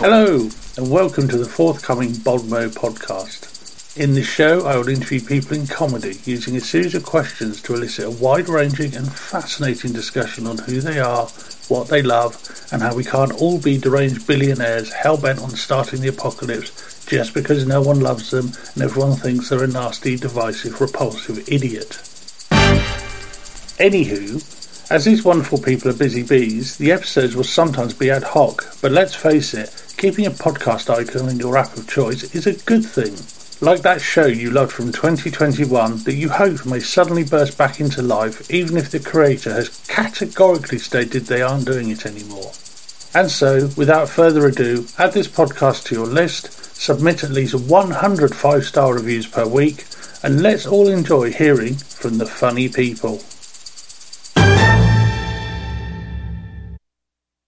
Hello, and welcome to the forthcoming Bon Mot podcast. In this show, I will interview people in comedy using a series of questions to elicit a wide ranging and fascinating discussion on who they are, what they love, and how we can't all be deranged billionaires hell bent on starting the apocalypse just because no one loves them and everyone thinks they're a nasty, divisive, repulsive idiot. Anywho, as these wonderful people are busy bees, the episodes will sometimes be ad hoc, but let's face it, keeping a podcast icon in your app of choice is a good thing. Like that show you loved from 2021 that you hope may suddenly burst back into life, even if the creator has categorically stated they aren't doing it anymore. And so, without further ado, add this podcast to your list, submit at least 100 five star reviews per week, and let's all enjoy hearing from the funny people.